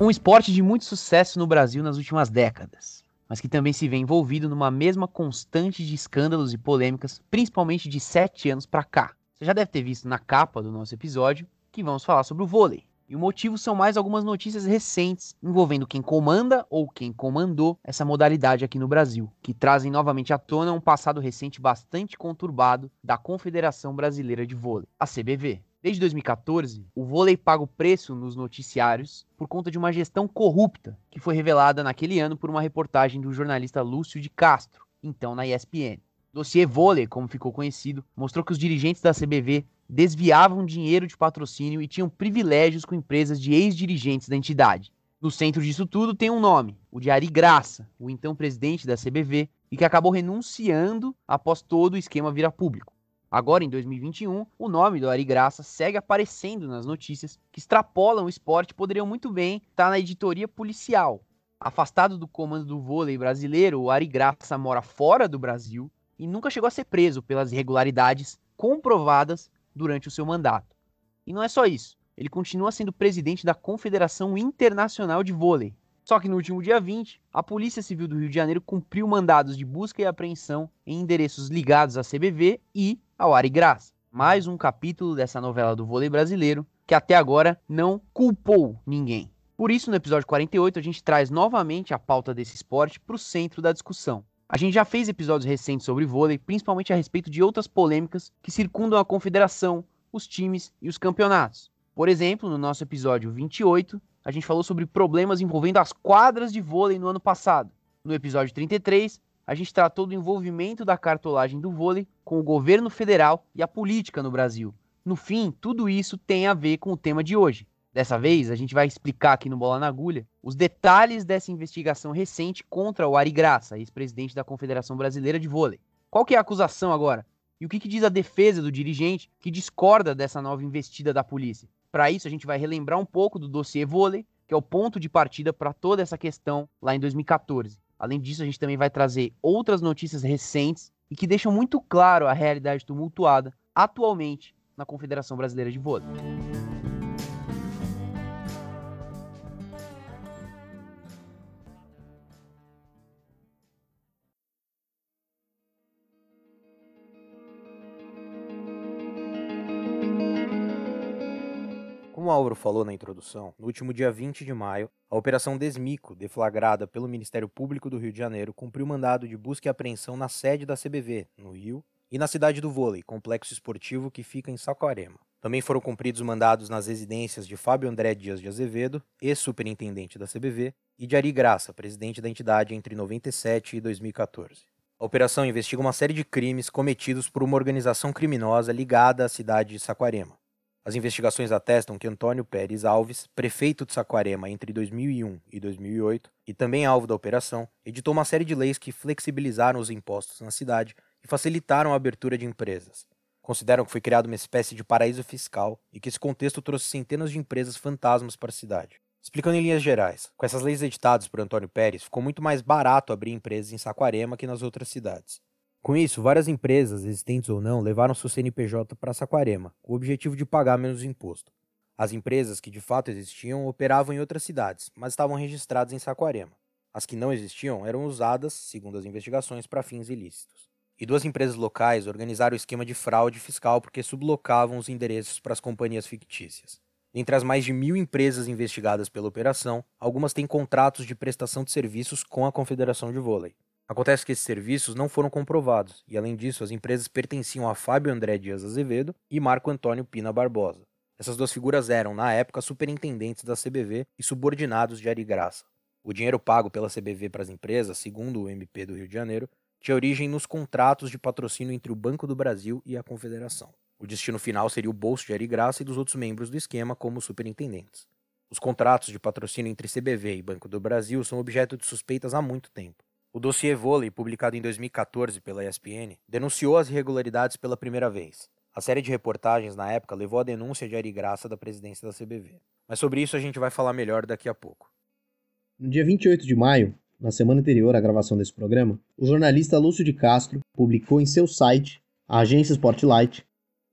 Um esporte de muito sucesso no Brasil nas últimas décadas, mas que também se vê envolvido numa mesma constante de escândalos e polêmicas, principalmente de sete anos para cá. Você já deve ter visto na capa do nosso episódio que vamos falar sobre o vôlei. E o motivo são mais algumas notícias recentes envolvendo quem comanda ou quem comandou essa modalidade aqui no Brasil, que trazem novamente à tona um passado recente bastante conturbado da Confederação Brasileira de Vôlei, a CBV. Desde 2014, o vôlei paga o preço nos noticiários por conta de uma gestão corrupta que foi revelada naquele ano por uma reportagem do jornalista Lúcio de Castro, então na ESPN. O dossiê Vôlei, como ficou conhecido, mostrou que os dirigentes da CBV desviavam dinheiro de patrocínio e tinham privilégios com empresas de ex-dirigentes da entidade. No centro disso tudo tem um nome, o de Ari Graça, o então presidente da CBV, e que acabou renunciando após todo o esquema virar público. Agora, em 2021, o nome do Ari Graça segue aparecendo nas notícias que extrapolam o esporte e poderiam muito bem estar na editoria policial. Afastado do comando do vôlei brasileiro, o Ari Graça mora fora do Brasil e nunca chegou a ser preso pelas irregularidades comprovadas durante o seu mandato. E não é só isso, ele continua sendo presidente da Confederação Internacional de Vôlei. Só que no último dia 20, a Polícia Civil do Rio de Janeiro cumpriu mandados de busca e apreensão em endereços ligados à CBV e ao Ari Graça. Mais um capítulo dessa novela do vôlei brasileiro que até agora não culpou ninguém. Por isso, no episódio 48, a gente traz novamente a pauta desse esporte para o centro da discussão. A gente já fez episódios recentes sobre vôlei, principalmente a respeito de outras polêmicas que circundam a confederação, os times e os campeonatos. Por exemplo, no nosso episódio 28, a gente falou sobre problemas envolvendo as quadras de vôlei no ano passado. No episódio 33, a gente tratou do envolvimento da cartolagem do vôlei com o governo federal e a política no Brasil. No fim, tudo isso tem a ver com o tema de hoje. Dessa vez, a gente vai explicar aqui no Bola na Agulha os detalhes dessa investigação recente contra o Ari Graça, ex-presidente da Confederação Brasileira de Vôlei. Qual que é a acusação agora? E o que, que diz a defesa do dirigente que discorda dessa nova investida da polícia? Para isso, a gente vai relembrar um pouco do dossiê vôlei, que é o ponto de partida para toda essa questão lá em 2014. Além disso, a gente também vai trazer outras notícias recentes e que deixam muito claro a realidade tumultuada atualmente na Confederação Brasileira de Vôlei. Como Álvaro falou na introdução, no último dia 20 de maio, a Operação Desmico, deflagrada pelo Ministério Público do Rio de Janeiro, cumpriu mandado de busca e apreensão na sede da CBV, no Rio, e na cidade do Vôlei, complexo esportivo que fica em Saquarema. Também foram cumpridos mandados nas residências de Fábio André Dias de Azevedo, ex-superintendente da CBV, e de Ari Graça, presidente da entidade entre 97 e 2014. A operação investiga uma série de crimes cometidos por uma organização criminosa ligada à cidade de Saquarema. As investigações atestam que Antônio Pérez Alves, prefeito de Saquarema entre 2001 e 2008, e também alvo da operação, editou uma série de leis que flexibilizaram os impostos na cidade e facilitaram a abertura de empresas. Consideram que foi criada uma espécie de paraíso fiscal e que esse contexto trouxe centenas de empresas fantasmas para a cidade. Explicando em linhas gerais, com essas leis editadas por Antônio Pérez, ficou muito mais barato abrir empresas em Saquarema que nas outras cidades. Com isso, várias empresas, existentes ou não, levaram seu CNPJ para Saquarema, com o objetivo de pagar menos imposto. As empresas que de fato existiam operavam em outras cidades, mas estavam registradas em Saquarema. As que não existiam eram usadas, segundo as investigações, para fins ilícitos. E duas empresas locais organizaram o esquema de fraude fiscal porque sublocavam os endereços para as companhias fictícias. Entre as mais de mil empresas investigadas pela operação, algumas têm contratos de prestação de serviços com a Confederação de Vôlei. Acontece que esses serviços não foram comprovados, e além disso, as empresas pertenciam a Fábio André Dias Azevedo e Marco Antônio Pina Barbosa. Essas duas figuras eram, na época, superintendentes da CBV e subordinados de Ari Graça. O dinheiro pago pela CBV para as empresas, segundo o MP do Rio de Janeiro, tinha origem nos contratos de patrocínio entre o Banco do Brasil e a Confederação. O destino final seria o bolso de Ari Graça e dos outros membros do esquema como superintendentes. Os contratos de patrocínio entre CBV e Banco do Brasil são objeto de suspeitas há muito tempo. O dossiê Vôlei, publicado em 2014 pela ESPN, denunciou as irregularidades pela primeira vez. A série de reportagens na época levou à denúncia de Ari Graça da presidência da CBV. Mas sobre isso a gente vai falar melhor daqui a pouco. No dia 28 de maio, na semana anterior à gravação desse programa, o jornalista Lúcio de Castro publicou em seu site, a agência Spotlight,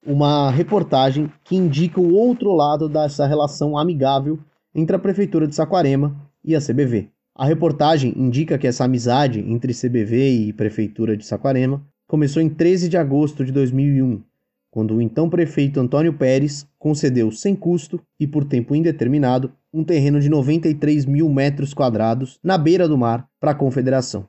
uma reportagem que indica o outro lado dessa relação amigável entre a prefeitura de Saquarema e a CBV. A reportagem indica que essa amizade entre CBV e prefeitura de Saquarema começou em 13 de agosto de 2001, quando o então prefeito Antônio Pérez concedeu sem custo e por tempo indeterminado um terreno de 93 mil metros quadrados na beira do mar para a Confederação.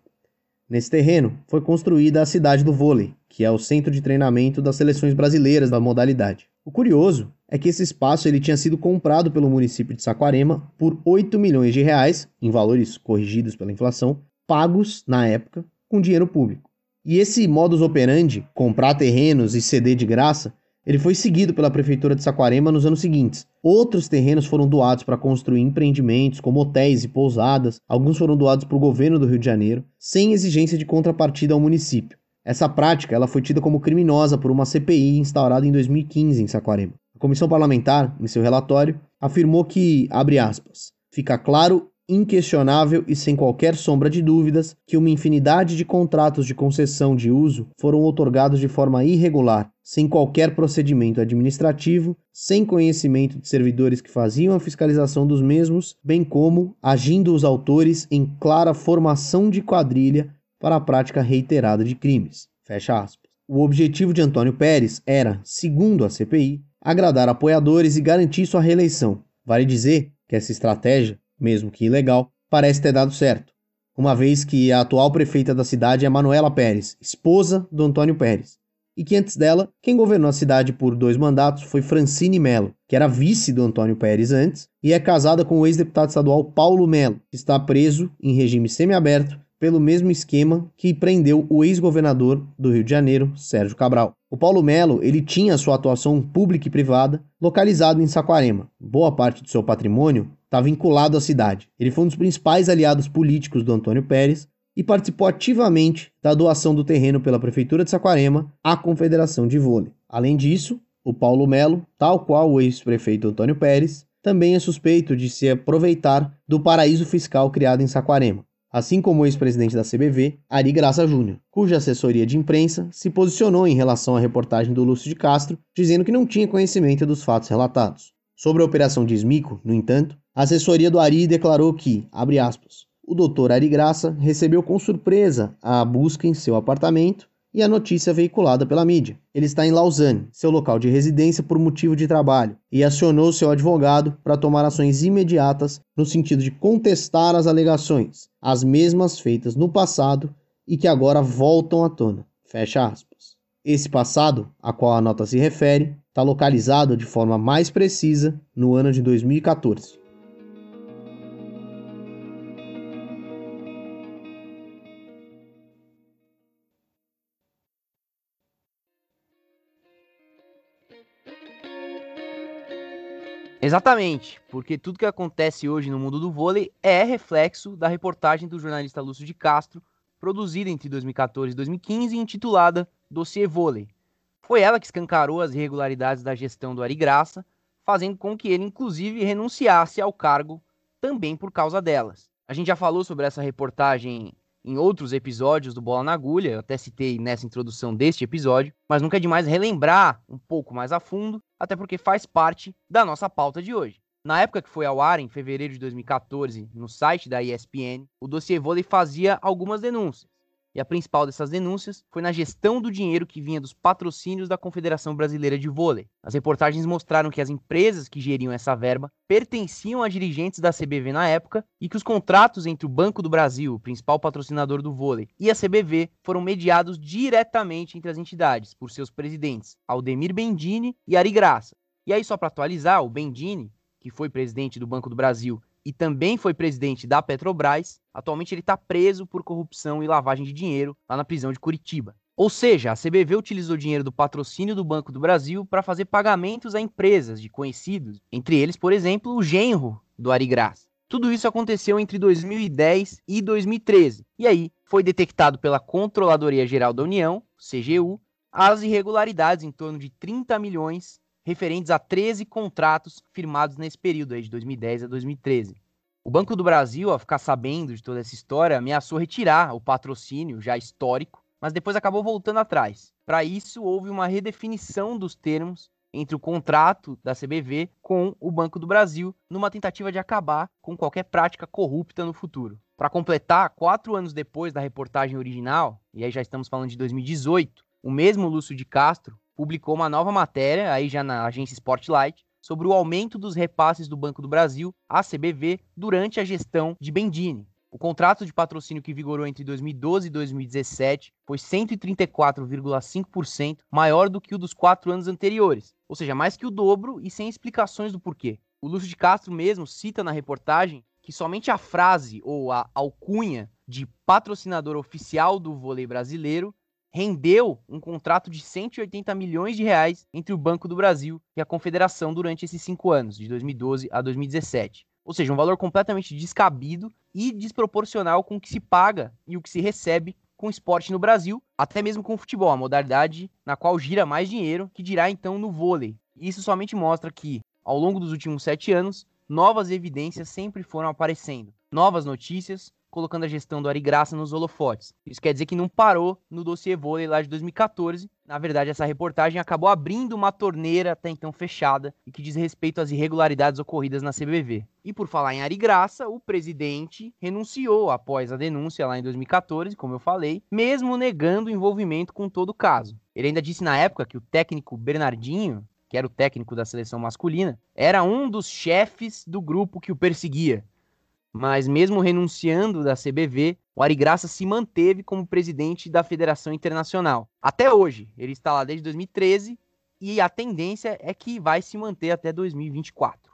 Nesse terreno foi construída a cidade do vôlei, que é o centro de treinamento das seleções brasileiras da modalidade. O curioso é que esse espaço ele tinha sido comprado pelo município de Saquarema por 8 milhões de reais, em valores corrigidos pela inflação, pagos na época com dinheiro público. E esse modus operandi, comprar terrenos e ceder de graça, ele foi seguido pela prefeitura de Saquarema nos anos seguintes. Outros terrenos foram doados para construir empreendimentos, como hotéis e pousadas, alguns foram doados para o governo do Rio de Janeiro, sem exigência de contrapartida ao município. Essa prática ela foi tida como criminosa por uma CPI instaurada em 2015 em Saquarema. A comissão parlamentar, em seu relatório, afirmou que, abre aspas, fica claro inquestionável e sem qualquer sombra de dúvidas que uma infinidade de contratos de concessão de uso foram otorgados de forma irregular, sem qualquer procedimento administrativo, sem conhecimento de servidores que faziam a fiscalização dos mesmos, bem como agindo os autores em clara formação de quadrilha para a prática reiterada de crimes. Fecha aspas. O objetivo de Antônio Pérez era, segundo a CPI, agradar apoiadores e garantir sua reeleição. Vale dizer que essa estratégia mesmo que ilegal, parece ter dado certo, uma vez que a atual prefeita da cidade é Manuela Pérez, esposa do Antônio Pérez, e que antes dela, quem governou a cidade por dois mandatos foi Francine Melo, que era vice do Antônio Pérez antes, e é casada com o ex-deputado estadual Paulo Melo, que está preso em regime semiaberto pelo mesmo esquema que prendeu o ex-governador do Rio de Janeiro, Sérgio Cabral. O Paulo Melo, ele tinha sua atuação pública e privada localizado em Saquarema. Boa parte do seu patrimônio está vinculado à cidade. Ele foi um dos principais aliados políticos do Antônio Pérez e participou ativamente da doação do terreno pela prefeitura de Saquarema à Confederação de Vôlei. Além disso, o Paulo Melo, tal qual o ex-prefeito Antônio Pérez, também é suspeito de se aproveitar do paraíso fiscal criado em Saquarema assim como o ex-presidente da CBV, Ari Graça Júnior, cuja assessoria de imprensa se posicionou em relação à reportagem do Lúcio de Castro, dizendo que não tinha conhecimento dos fatos relatados. Sobre a operação de Esmico, no entanto, a assessoria do Ari declarou que, abre aspas, o doutor Ari Graça recebeu com surpresa a busca em seu apartamento e a notícia veiculada pela mídia. Ele está em Lausanne, seu local de residência por motivo de trabalho, e acionou seu advogado para tomar ações imediatas no sentido de contestar as alegações, as mesmas feitas no passado e que agora voltam à tona. Fecha aspas. Esse passado, a qual a nota se refere, está localizado de forma mais precisa no ano de 2014. Exatamente, porque tudo que acontece hoje no mundo do vôlei é reflexo da reportagem do jornalista Lúcio de Castro, produzida entre 2014 e 2015 e intitulada Dossiê Vôlei. Foi ela que escancarou as irregularidades da gestão do Ari Graça, fazendo com que ele, inclusive, renunciasse ao cargo também por causa delas. A gente já falou sobre essa reportagem em outros episódios do Bola na Agulha, eu até citei nessa introdução deste episódio, mas nunca é demais relembrar um pouco mais a fundo, até porque faz parte da nossa pauta de hoje. Na época que foi ao ar, em fevereiro de 2014, no site da ESPN, o dossiê vôlei fazia algumas denúncias. E a principal dessas denúncias foi na gestão do dinheiro que vinha dos patrocínios da Confederação Brasileira de Vôlei. As reportagens mostraram que as empresas que geriam essa verba pertenciam a dirigentes da CBV na época e que os contratos entre o Banco do Brasil, o principal patrocinador do vôlei, e a CBV foram mediados diretamente entre as entidades por seus presidentes, Aldemir Bendini e Ari Graça. E aí, só para atualizar, o Bendini, que foi presidente do Banco do Brasil e também foi presidente da Petrobras, atualmente ele está preso por corrupção e lavagem de dinheiro lá na prisão de Curitiba. Ou seja, a CBV utilizou dinheiro do patrocínio do Banco do Brasil para fazer pagamentos a empresas de conhecidos, entre eles, por exemplo, o genro do Ari Graça. Tudo isso aconteceu entre 2010 e 2013. E aí foi detectado pela Controladoria Geral da União, CGU, as irregularidades em torno de 30 milhões referentes a 13 contratos firmados nesse período aí de 2010 a 2013. O Banco do Brasil, ao ficar sabendo de toda essa história, ameaçou retirar o patrocínio já histórico, mas depois acabou voltando atrás. Para isso, houve uma redefinição dos termos entre o contrato da CBV com o Banco do Brasil, numa tentativa de acabar com qualquer prática corrupta no futuro. Para completar, quatro anos depois da reportagem original, e aí já estamos falando de 2018, o mesmo Lúcio de Castro publicou uma nova matéria, aí já na agência Spotlight, sobre o aumento dos repasses do Banco do Brasil à CBV durante a gestão de Bendini. O contrato de patrocínio que vigorou entre 2012 e 2017 foi 134,5% maior do que o dos quatro anos anteriores, ou seja, mais que o dobro e sem explicações do porquê. O Lúcio de Castro mesmo cita na reportagem que somente a frase ou a alcunha de patrocinador oficial do vôlei brasileiro rendeu um contrato de 180 milhões de reais entre o Banco do Brasil e a Confederação durante esses cinco anos, de 2012 a 2017. Ou seja, um valor completamente descabido e desproporcional com o que se paga e o que se recebe com esporte no Brasil, até mesmo com o futebol, a modalidade na qual gira mais dinheiro, que dirá então no vôlei. Isso somente mostra que, ao longo dos últimos sete anos, novas evidências sempre foram aparecendo, novas notícias, colocando a gestão do Ari Graça nos holofotes. Isso quer dizer que não parou no dossiê vôlei lá de 2014. Na verdade, essa reportagem acabou abrindo uma torneira até então fechada e que diz respeito às irregularidades ocorridas na CBV. E por falar em Ari Graça, o presidente renunciou após a denúncia lá em 2014, como eu falei, mesmo negando o envolvimento com todo o caso. Ele ainda disse na época que o técnico Bernardinho, que era o técnico da seleção masculina, era um dos chefes do grupo que o perseguia mas mesmo renunciando da CBV, o Ari Graça se manteve como presidente da Federação Internacional. Até hoje, ele está lá desde 2013 e a tendência é que vai se manter até 2024.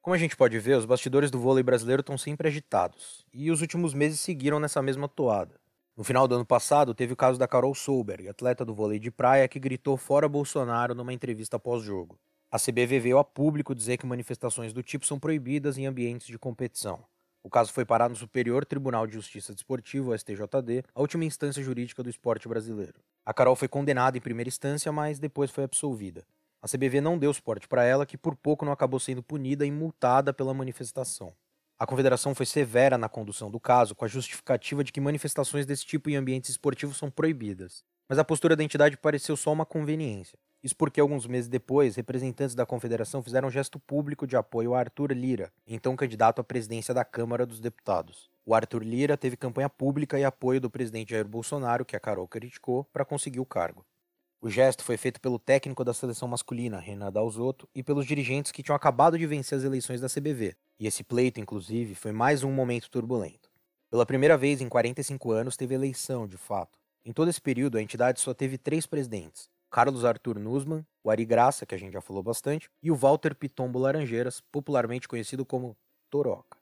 Como a gente pode ver, os bastidores do vôlei brasileiro estão sempre agitados, e os últimos meses seguiram nessa mesma toada. No final do ano passado, teve o caso da Carol Solberg, atleta do vôlei de praia, que gritou fora Bolsonaro numa entrevista pós-jogo. A CBV veio a público dizer que manifestações do tipo são proibidas em ambientes de competição. O caso foi parar no Superior Tribunal de Justiça Desportivo, STJD, a última instância jurídica do esporte brasileiro. A Carol foi condenada em primeira instância, mas depois foi absolvida. A CBV não deu suporte para ela, que por pouco não acabou sendo punida e multada pela manifestação. A confederação foi severa na condução do caso, com a justificativa de que manifestações desse tipo em ambientes esportivos são proibidas. Mas a postura da entidade pareceu só uma conveniência. Isso porque alguns meses depois, representantes da confederação fizeram um gesto público de apoio a Arthur Lira, então candidato à presidência da Câmara dos Deputados. O Arthur Lira teve campanha pública e apoio do presidente Jair Bolsonaro, que a Carol criticou, para conseguir o cargo. O gesto foi feito pelo técnico da seleção masculina, Renan Dalzotto, e pelos dirigentes que tinham acabado de vencer as eleições da CBV. E esse pleito, inclusive, foi mais um momento turbulento. Pela primeira vez em 45 anos teve eleição, de fato. Em todo esse período, a entidade só teve três presidentes: Carlos Arthur Nussmann, o Ari Graça, que a gente já falou bastante, e o Walter Pitombo Laranjeiras, popularmente conhecido como Toroca.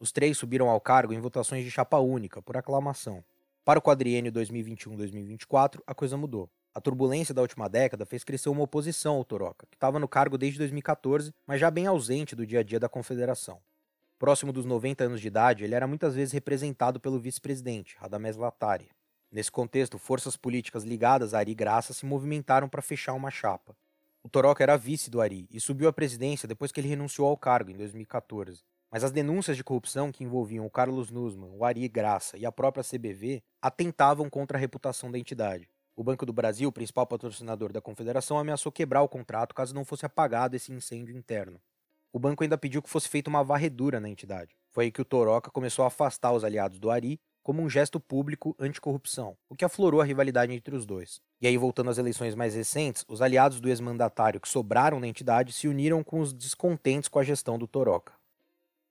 Os três subiram ao cargo em votações de chapa única, por aclamação. Para o quadriênio 2021-2024, a coisa mudou. A turbulência da última década fez crescer uma oposição ao Toroca, que estava no cargo desde 2014, mas já bem ausente do dia a dia da confederação. Próximo dos 90 anos de idade, ele era muitas vezes representado pelo vice-presidente, Radamés Latari. Nesse contexto, forças políticas ligadas a Ari Graça se movimentaram para fechar uma chapa. O Toroca era vice do Ari e subiu à presidência depois que ele renunciou ao cargo, em 2014. Mas as denúncias de corrupção que envolviam o Carlos Nussmann, o Ari Graça e a própria CBV atentavam contra a reputação da entidade. O Banco do Brasil, principal patrocinador da confederação, ameaçou quebrar o contrato caso não fosse apagado esse incêndio interno. O banco ainda pediu que fosse feita uma varredura na entidade. Foi aí que o Toroca começou a afastar os aliados do Ari como um gesto público anticorrupção, o que aflorou a rivalidade entre os dois. E aí, voltando às eleições mais recentes, os aliados do ex-mandatário que sobraram na entidade se uniram com os descontentes com a gestão do Toroca.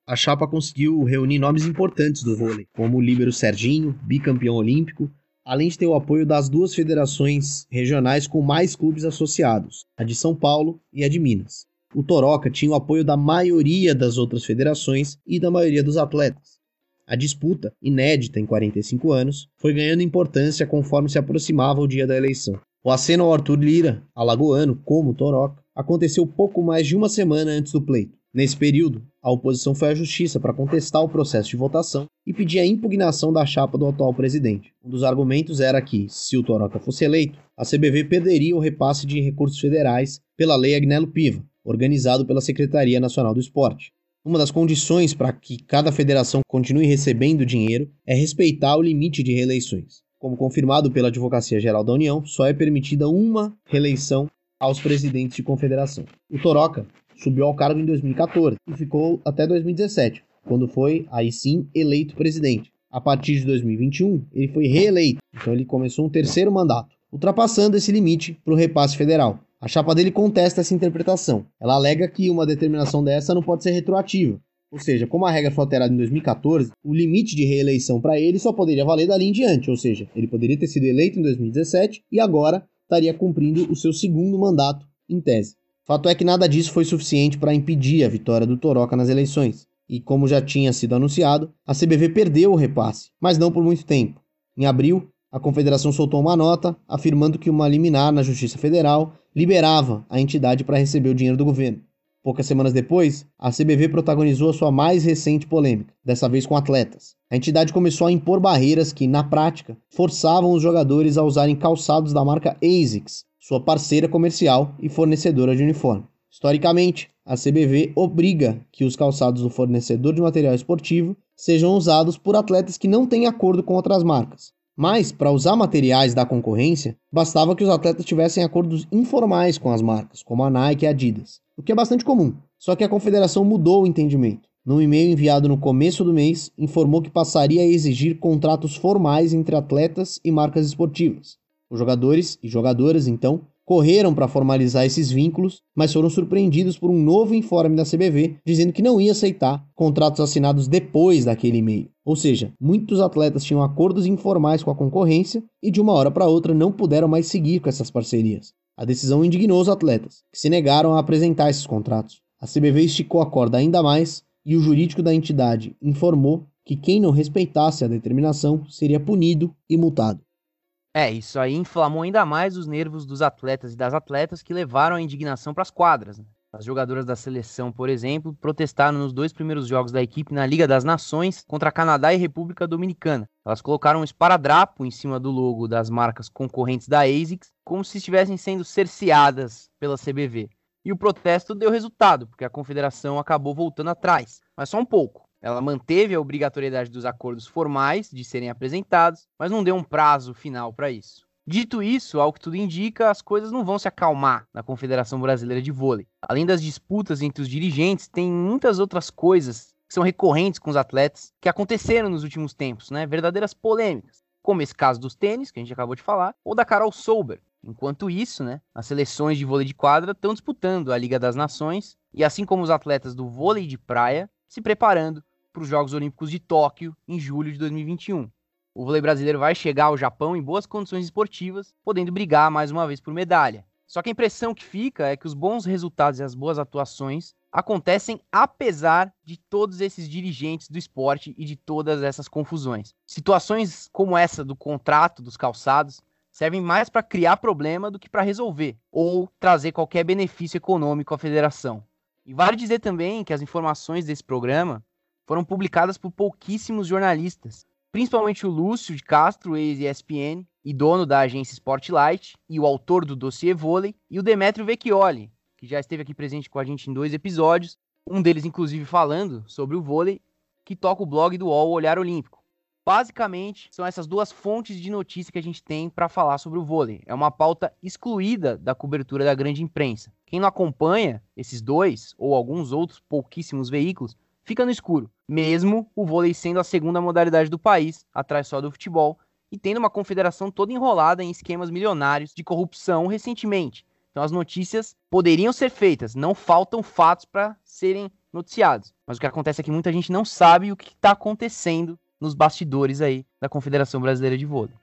A chapa conseguiu reunir nomes importantes do vôlei, como o líbero Serginho, bicampeão olímpico, além de ter o apoio das duas federações regionais com mais clubes associados, a de São Paulo e a de Minas. O Toroca tinha o apoio da maioria das outras federações e da maioria dos atletas. A disputa, inédita em 45 anos, foi ganhando importância conforme se aproximava o dia da eleição. O aceno ao Arthur Lira, alagoano como Toroca, aconteceu pouco mais de uma semana antes do pleito. Nesse período, a oposição foi à justiça para contestar o processo de votação e pedir a impugnação da chapa do atual presidente. Um dos argumentos era que, se o Toroca fosse eleito, a CBV perderia o repasse de recursos federais pela Lei Agnello Piva, organizado pela Secretaria Nacional do Esporte. Uma das condições para que cada federação continue recebendo dinheiro é respeitar o limite de reeleições. Como confirmado pela Advocacia Geral da União, só é permitida uma reeleição aos presidentes de confederação. O Toroca subiu ao cargo em 2014 e ficou até 2017, quando foi, aí sim, eleito presidente. A partir de 2021, ele foi reeleito, então ele começou um terceiro mandato, ultrapassando esse limite para o repasse federal. A chapa dele contesta essa interpretação. Ela alega que uma determinação dessa não pode ser retroativa. Ou seja, como a regra foi alterada em 2014, o limite de reeleição para ele só poderia valer dali em diante, ou seja, ele poderia ter sido eleito em 2017 e agora estaria cumprindo o seu segundo mandato em tese. Fato é que nada disso foi suficiente para impedir a vitória do Toroca nas eleições. E como já tinha sido anunciado, a CBV perdeu o repasse, mas não por muito tempo. Em abril, a Confederação soltou uma nota afirmando que uma liminar na Justiça Federal liberava a entidade para receber o dinheiro do governo. Poucas semanas depois, a CBV protagonizou a sua mais recente polêmica, dessa vez com atletas. A entidade começou a impor barreiras que, na prática, forçavam os jogadores a usarem calçados da marca ASICS, sua parceira comercial e fornecedora de uniforme. Historicamente, a CBV obriga que os calçados do fornecedor de material esportivo sejam usados por atletas que não têm acordo com outras marcas, mas, para usar materiais da concorrência, bastava que os atletas tivessem acordos informais com as marcas, como a Nike e a Adidas, o que é bastante comum. Só que a confederação mudou o entendimento. Num e-mail enviado no começo do mês, informou que passaria a exigir contratos formais entre atletas e marcas esportivas. Os jogadores e jogadoras, então, correram para formalizar esses vínculos, mas foram surpreendidos por um novo informe da CBV dizendo que não ia aceitar contratos assinados depois daquele e-mail. Ou seja, muitos atletas tinham acordos informais com a concorrência e de uma hora para outra não puderam mais seguir com essas parcerias. A decisão indignou os atletas, que se negaram a apresentar esses contratos. A CBV esticou a corda ainda mais e o jurídico da entidade informou que quem não respeitasse a determinação seria punido e multado. É, isso aí inflamou ainda mais os nervos dos atletas e das atletas que levaram a indignação para as quadras. Né? As jogadoras da seleção, por exemplo, protestaram nos dois primeiros jogos da equipe na Liga das Nações contra Canadá e República Dominicana. Elas colocaram um esparadrapo em cima do logo das marcas concorrentes da ASICS, como se estivessem sendo cerceadas pela CBV. E o protesto deu resultado, porque a confederação acabou voltando atrás, mas só um pouco. Ela manteve a obrigatoriedade dos acordos formais de serem apresentados, mas não deu um prazo final para isso. Dito isso, ao que tudo indica, as coisas não vão se acalmar na Confederação Brasileira de Vôlei. Além das disputas entre os dirigentes, tem muitas outras coisas que são recorrentes com os atletas que aconteceram nos últimos tempos, né? Verdadeiras polêmicas, como esse caso dos tênis, que a gente acabou de falar, ou da Carol Souber. Enquanto isso, né, as seleções de vôlei de quadra estão disputando a Liga das Nações e assim como os atletas do vôlei de praia, se preparando para os Jogos Olímpicos de Tóquio em julho de 2021. O vôlei brasileiro vai chegar ao Japão em boas condições esportivas, podendo brigar mais uma vez por medalha. Só que a impressão que fica é que os bons resultados e as boas atuações acontecem apesar de todos esses dirigentes do esporte e de todas essas confusões. Situações como essa do contrato dos calçados servem mais para criar problema do que para resolver ou trazer qualquer benefício econômico à federação. E vale dizer também que as informações desse programa foram publicadas por pouquíssimos jornalistas, principalmente o Lúcio de Castro, ex-ESPN, e dono da agência Sportlight, e o autor do dossiê vôlei, e o Demetrio Vecchioli, que já esteve aqui presente com a gente em dois episódios, um deles inclusive falando sobre o vôlei, que toca o blog do UOL Olhar Olímpico. Basicamente, são essas duas fontes de notícia que a gente tem para falar sobre o vôlei. É uma pauta excluída da cobertura da grande imprensa. Quem não acompanha esses dois ou alguns outros pouquíssimos veículos fica no escuro, mesmo o vôlei sendo a segunda modalidade do país, atrás só do futebol, e tendo uma confederação toda enrolada em esquemas milionários de corrupção recentemente. Então as notícias poderiam ser feitas, não faltam fatos para serem noticiados. Mas o que acontece é que muita gente não sabe o que está acontecendo nos bastidores aí da Confederação Brasileira de Vôlei.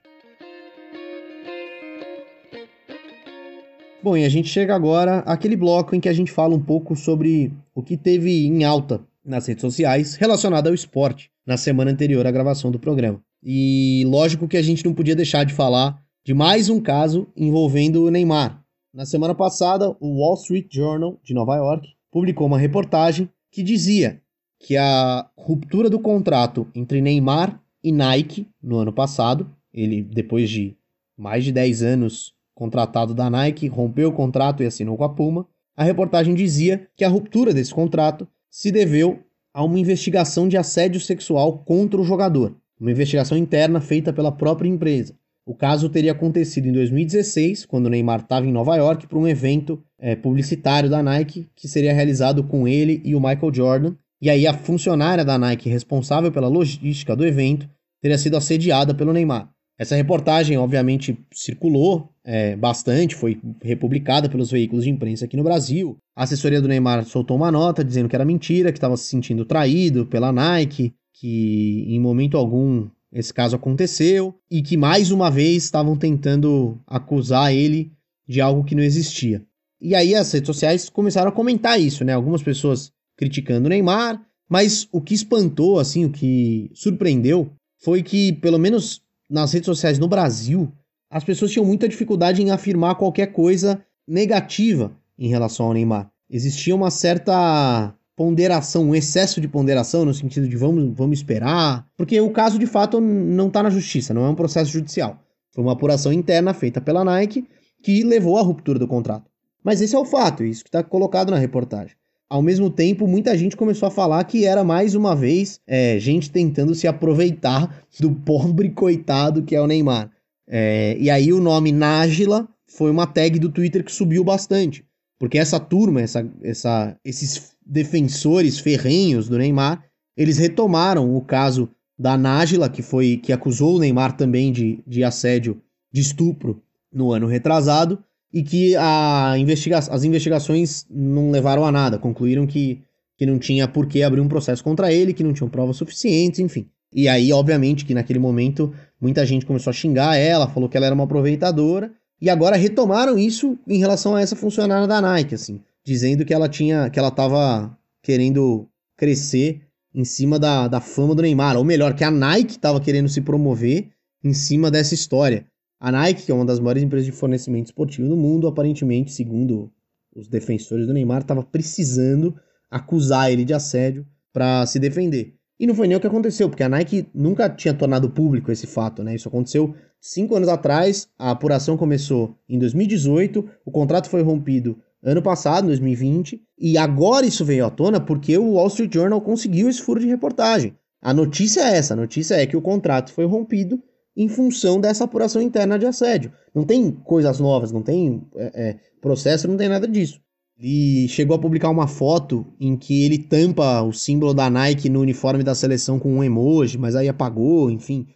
Bom, e a gente chega agora àquele bloco em que a gente fala um pouco sobre o que teve em alta nas redes sociais relacionada ao esporte na semana anterior à gravação do programa. E lógico que a gente não podia deixar de falar de mais um caso envolvendo o Neymar. Na semana passada, o Wall Street Journal de Nova York publicou uma reportagem que dizia que a ruptura do contrato entre Neymar e Nike no ano passado, ele depois de mais de 10 anos contratado da Nike, rompeu o contrato e assinou com a Puma. A reportagem dizia que a ruptura desse contrato se deveu a uma investigação de assédio sexual contra o jogador, uma investigação interna feita pela própria empresa. O caso teria acontecido em 2016, quando Neymar estava em Nova York para um evento é, publicitário da Nike que seria realizado com ele e o Michael Jordan. E aí a funcionária da Nike responsável pela logística do evento teria sido assediada pelo Neymar. Essa reportagem, obviamente, circulou é, bastante, foi republicada pelos veículos de imprensa aqui no Brasil. A assessoria do Neymar soltou uma nota dizendo que era mentira, que estava se sentindo traído pela Nike, que em momento algum esse caso aconteceu e que mais uma vez estavam tentando acusar ele de algo que não existia. E aí as redes sociais começaram a comentar isso, né? Algumas pessoas criticando o Neymar, mas o que espantou, assim, o que surpreendeu foi que, pelo menos nas redes sociais no Brasil, as pessoas tinham muita dificuldade em afirmar qualquer coisa negativa em relação ao Neymar. Existia uma certa ponderação, um excesso de ponderação no sentido de vamos, vamos esperar, porque o caso de fato não está na justiça, não é um processo judicial. Foi uma apuração interna feita pela Nike que levou à ruptura do contrato. Mas esse é o fato, isso que está colocado na reportagem. Ao mesmo tempo, muita gente começou a falar que era mais uma vez é, gente tentando se aproveitar do pobre coitado que é o Neymar. É, e aí o nome Nájila foi uma tag do Twitter que subiu bastante. Porque essa turma, essa, essa, esses defensores ferrenhos do Neymar, eles retomaram o caso da Nájila, que foi que acusou o Neymar também de, de assédio, de estupro no ano retrasado, e que a investiga as investigações não levaram a nada, concluíram que, que não tinha por que abrir um processo contra ele, que não tinham provas suficientes, enfim. E aí, obviamente, que naquele momento muita gente começou a xingar ela, falou que ela era uma aproveitadora, e agora retomaram isso em relação a essa funcionária da Nike, assim, dizendo que ela tinha, que ela estava querendo crescer em cima da, da fama do Neymar, ou melhor, que a Nike estava querendo se promover em cima dessa história. A Nike, que é uma das maiores empresas de fornecimento esportivo do mundo, aparentemente, segundo os defensores do Neymar, estava precisando acusar ele de assédio para se defender. E não foi nem o que aconteceu, porque a Nike nunca tinha tornado público esse fato, né? Isso aconteceu cinco anos atrás, a apuração começou em 2018, o contrato foi rompido ano passado, 2020, e agora isso veio à tona porque o Wall Street Journal conseguiu esse furo de reportagem. A notícia é essa, a notícia é que o contrato foi rompido em função dessa apuração interna de assédio. Não tem coisas novas, não tem é, é, processo, não tem nada disso. Ele chegou a publicar uma foto em que ele tampa o símbolo da Nike no uniforme da seleção com um emoji, mas aí apagou, enfim.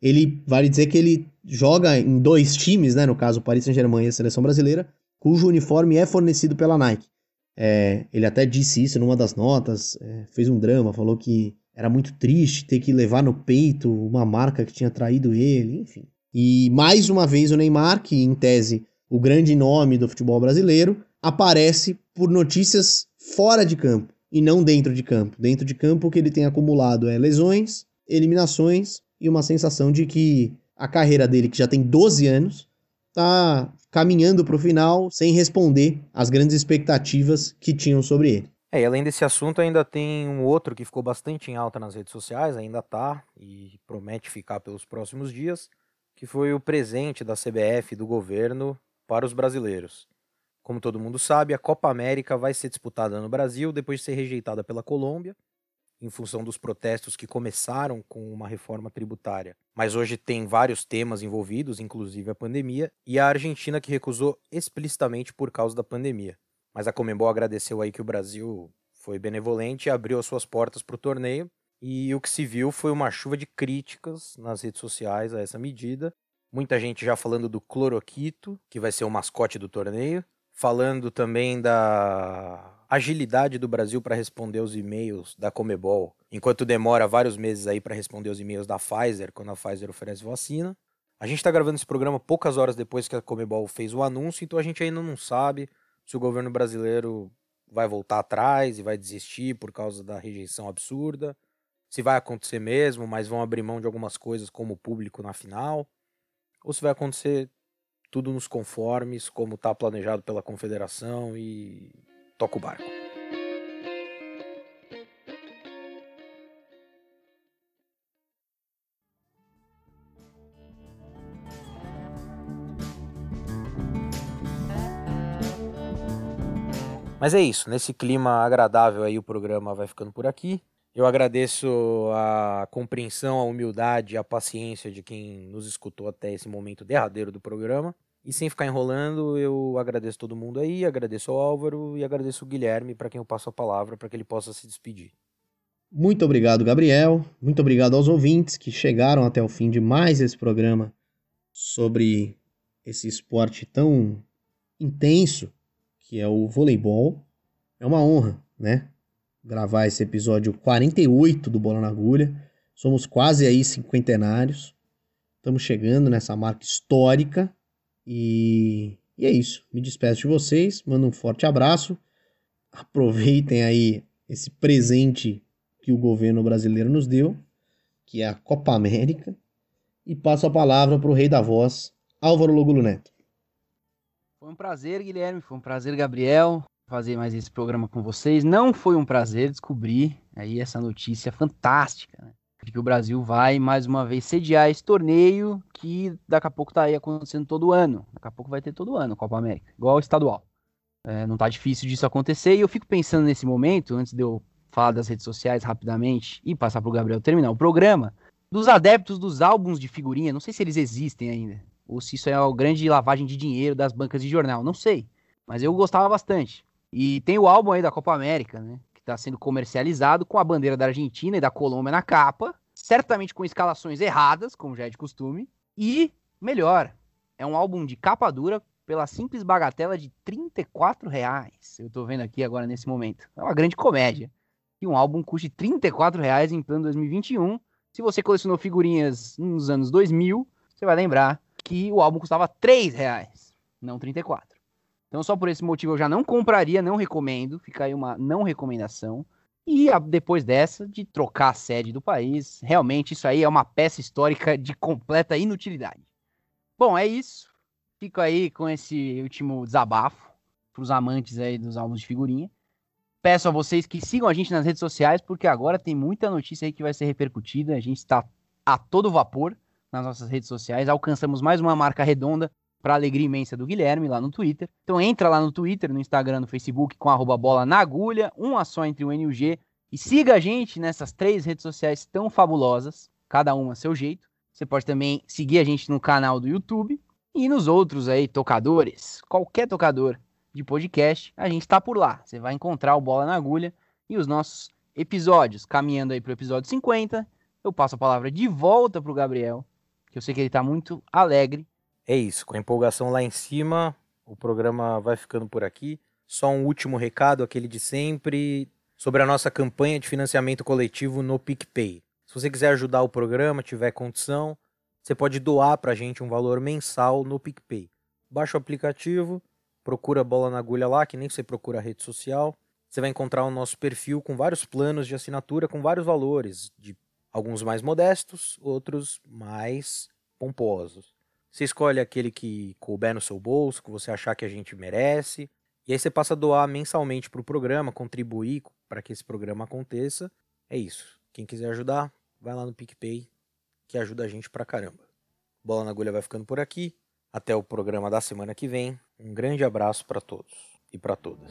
Ele vale dizer que ele joga em dois times, né, no caso o Paris Saint-Germain e a seleção brasileira, cujo uniforme é fornecido pela Nike. É, ele até disse isso numa das notas, é, fez um drama, falou que era muito triste ter que levar no peito uma marca que tinha traído ele, enfim. E mais uma vez o Neymar, que em tese o grande nome do futebol brasileiro, aparece por notícias fora de campo e não dentro de campo. Dentro de campo o que ele tem acumulado é lesões, eliminações e uma sensação de que a carreira dele, que já tem 12 anos, está caminhando para o final sem responder às grandes expectativas que tinham sobre ele. É, e além desse assunto, ainda tem um outro que ficou bastante em alta nas redes sociais, ainda tá, e promete ficar pelos próximos dias, que foi o presente da CBF do governo para os brasileiros. Como todo mundo sabe, a Copa América vai ser disputada no Brasil depois de ser rejeitada pela Colômbia, em função dos protestos que começaram com uma reforma tributária. Mas hoje tem vários temas envolvidos, inclusive a pandemia, e a Argentina que recusou explicitamente por causa da pandemia. Mas a Comembol agradeceu aí que o Brasil foi benevolente e abriu as suas portas para o torneio. E o que se viu foi uma chuva de críticas nas redes sociais a essa medida. Muita gente já falando do cloroquito, que vai ser o mascote do torneio. Falando também da agilidade do Brasil para responder os e-mails da Comebol, enquanto demora vários meses aí para responder os e-mails da Pfizer, quando a Pfizer oferece vacina. A gente está gravando esse programa poucas horas depois que a Comebol fez o anúncio, então a gente ainda não sabe se o governo brasileiro vai voltar atrás e vai desistir por causa da rejeição absurda, se vai acontecer mesmo, mas vão abrir mão de algumas coisas como o público na final, ou se vai acontecer tudo nos conformes, como está planejado pela confederação e toca o barco. Mas é isso, nesse clima agradável aí o programa vai ficando por aqui. Eu agradeço a compreensão, a humildade, a paciência de quem nos escutou até esse momento derradeiro do programa. E sem ficar enrolando, eu agradeço todo mundo aí, agradeço ao Álvaro e agradeço o Guilherme para quem eu passo a palavra para que ele possa se despedir. Muito obrigado, Gabriel. Muito obrigado aos ouvintes que chegaram até o fim de mais esse programa sobre esse esporte tão intenso que é o voleibol. É uma honra, né? gravar esse episódio 48 do Bola na Agulha. Somos quase aí cinquentenários. Estamos chegando nessa marca histórica. E, e é isso. Me despeço de vocês. Mando um forte abraço. Aproveitem aí esse presente que o governo brasileiro nos deu, que é a Copa América. E passo a palavra para o rei da voz, Álvaro Logulo Neto. Foi um prazer, Guilherme. Foi um prazer, Gabriel fazer mais esse programa com vocês. Não foi um prazer descobrir aí essa notícia fantástica, né? De que o Brasil vai mais uma vez sediar esse torneio que daqui a pouco tá aí acontecendo todo ano. Daqui a pouco vai ter todo ano Copa América, igual estadual. É, não tá difícil disso acontecer e eu fico pensando nesse momento, antes de eu falar das redes sociais rapidamente e passar pro Gabriel terminar o programa, dos adeptos dos álbuns de figurinha, não sei se eles existem ainda, ou se isso é uma grande lavagem de dinheiro das bancas de jornal, não sei. Mas eu gostava bastante. E tem o álbum aí da Copa América, né? Está sendo comercializado com a bandeira da Argentina e da Colômbia na capa, certamente com escalações erradas, como já é de costume. E, melhor, é um álbum de capa dura pela simples bagatela de 34 reais. Eu estou vendo aqui agora nesse momento. É uma grande comédia. Que um álbum custe 34 reais em plano 2021. Se você colecionou figurinhas nos anos 2000, você vai lembrar que o álbum custava 3 reais, não 34. Então, só por esse motivo, eu já não compraria, não recomendo. Fica aí uma não recomendação. E a, depois dessa, de trocar a sede do país, realmente isso aí é uma peça histórica de completa inutilidade. Bom, é isso. Fico aí com esse último desabafo para os amantes aí dos álbuns de figurinha. Peço a vocês que sigam a gente nas redes sociais, porque agora tem muita notícia aí que vai ser repercutida. A gente está a todo vapor nas nossas redes sociais. Alcançamos mais uma marca redonda para alegria imensa do Guilherme lá no Twitter. Então entra lá no Twitter, no Instagram, no Facebook com arroba bola na agulha, uma só entre o N e o G. E siga a gente nessas três redes sociais tão fabulosas, cada uma a seu jeito. Você pode também seguir a gente no canal do YouTube e nos outros aí tocadores, qualquer tocador de podcast, a gente está por lá. Você vai encontrar o Bola na Agulha e os nossos episódios. Caminhando aí para o episódio 50, eu passo a palavra de volta para o Gabriel, que eu sei que ele está muito alegre é isso, com a empolgação lá em cima, o programa vai ficando por aqui. Só um último recado, aquele de sempre, sobre a nossa campanha de financiamento coletivo no PicPay. Se você quiser ajudar o programa, tiver condição, você pode doar para a gente um valor mensal no PicPay. Baixa o aplicativo, procura Bola na Agulha lá, que nem você procura a rede social. Você vai encontrar o nosso perfil com vários planos de assinatura, com vários valores, de alguns mais modestos, outros mais pomposos. Você escolhe aquele que couber no seu bolso, que você achar que a gente merece. E aí você passa a doar mensalmente para o programa, contribuir para que esse programa aconteça. É isso. Quem quiser ajudar, vai lá no PicPay, que ajuda a gente pra caramba. Bola na Agulha vai ficando por aqui. Até o programa da semana que vem. Um grande abraço para todos e para todas.